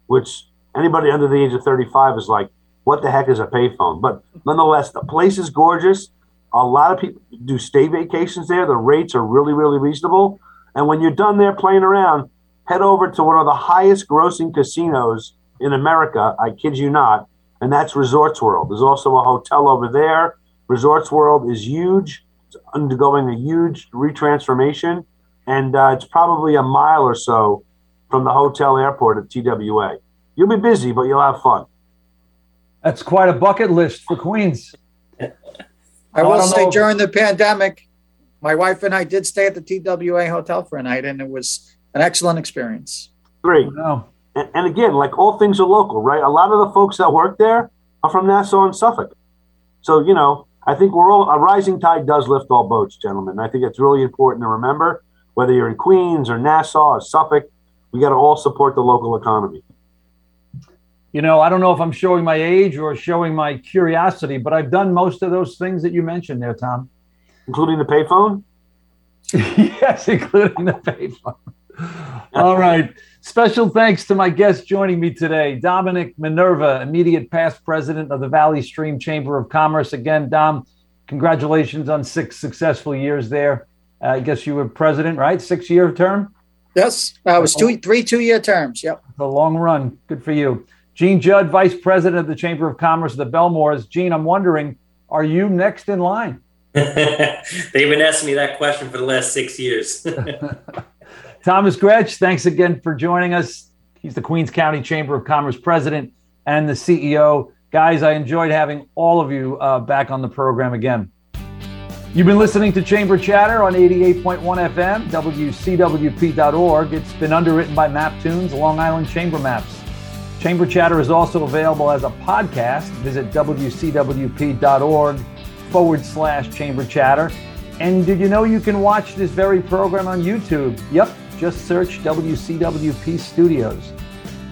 which anybody under the age of 35 is like, what the heck is a payphone? But nonetheless, the place is gorgeous. A lot of people do stay vacations there. The rates are really, really reasonable. And when you're done there playing around, head over to one of the highest grossing casinos in America. I kid you not. And that's Resorts World. There's also a hotel over there. Resorts World is huge. It's undergoing a huge retransformation. And uh, it's probably a mile or so from the hotel airport at TWA. You'll be busy, but you'll have fun. That's quite a bucket list for Queens. I will say know. during the pandemic, my wife and I did stay at the TWA hotel for a night, and it was an excellent experience. Great. And, and again, like all things are local, right? A lot of the folks that work there are from Nassau and Suffolk. So, you know, I think we're all, a rising tide does lift all boats, gentlemen. I think it's really important to remember whether you're in Queens or Nassau or Suffolk, we got to all support the local economy. You know, I don't know if I'm showing my age or showing my curiosity, but I've done most of those things that you mentioned there, Tom. Including the payphone? yes, including the payphone. All right. Special thanks to my guest joining me today, Dominic Minerva, immediate past president of the Valley Stream Chamber of Commerce. Again, Dom, congratulations on six successful years there. Uh, I guess you were president, right? Six year term? Yes. Uh, it was two, three two year terms. Yep. The long run. Good for you. Gene Judd, vice president of the Chamber of Commerce of the Bellmores. Gene, I'm wondering, are you next in line? They've been asking me that question for the last six years. Thomas Grech, thanks again for joining us. He's the Queens County Chamber of Commerce president and the CEO. Guys, I enjoyed having all of you uh, back on the program again. You've been listening to Chamber Chatter on 88.1 FM, WCWP.org. It's been underwritten by Maptoons, Long Island Chamber Maps. Chamber Chatter is also available as a podcast. Visit WCWP.org forward slash Chamber Chatter. And did you know you can watch this very program on YouTube? Yep, just search WCWP Studios.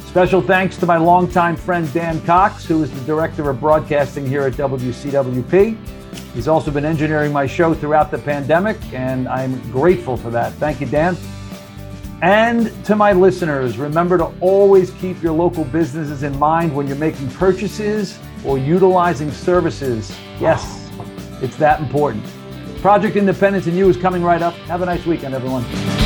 Special thanks to my longtime friend Dan Cox, who is the director of broadcasting here at WCWP. He's also been engineering my show throughout the pandemic, and I'm grateful for that. Thank you, Dan. And to my listeners, remember to always keep your local businesses in mind when you're making purchases or utilizing services. Yes, it's that important. Project Independence and You is coming right up. Have a nice weekend, everyone.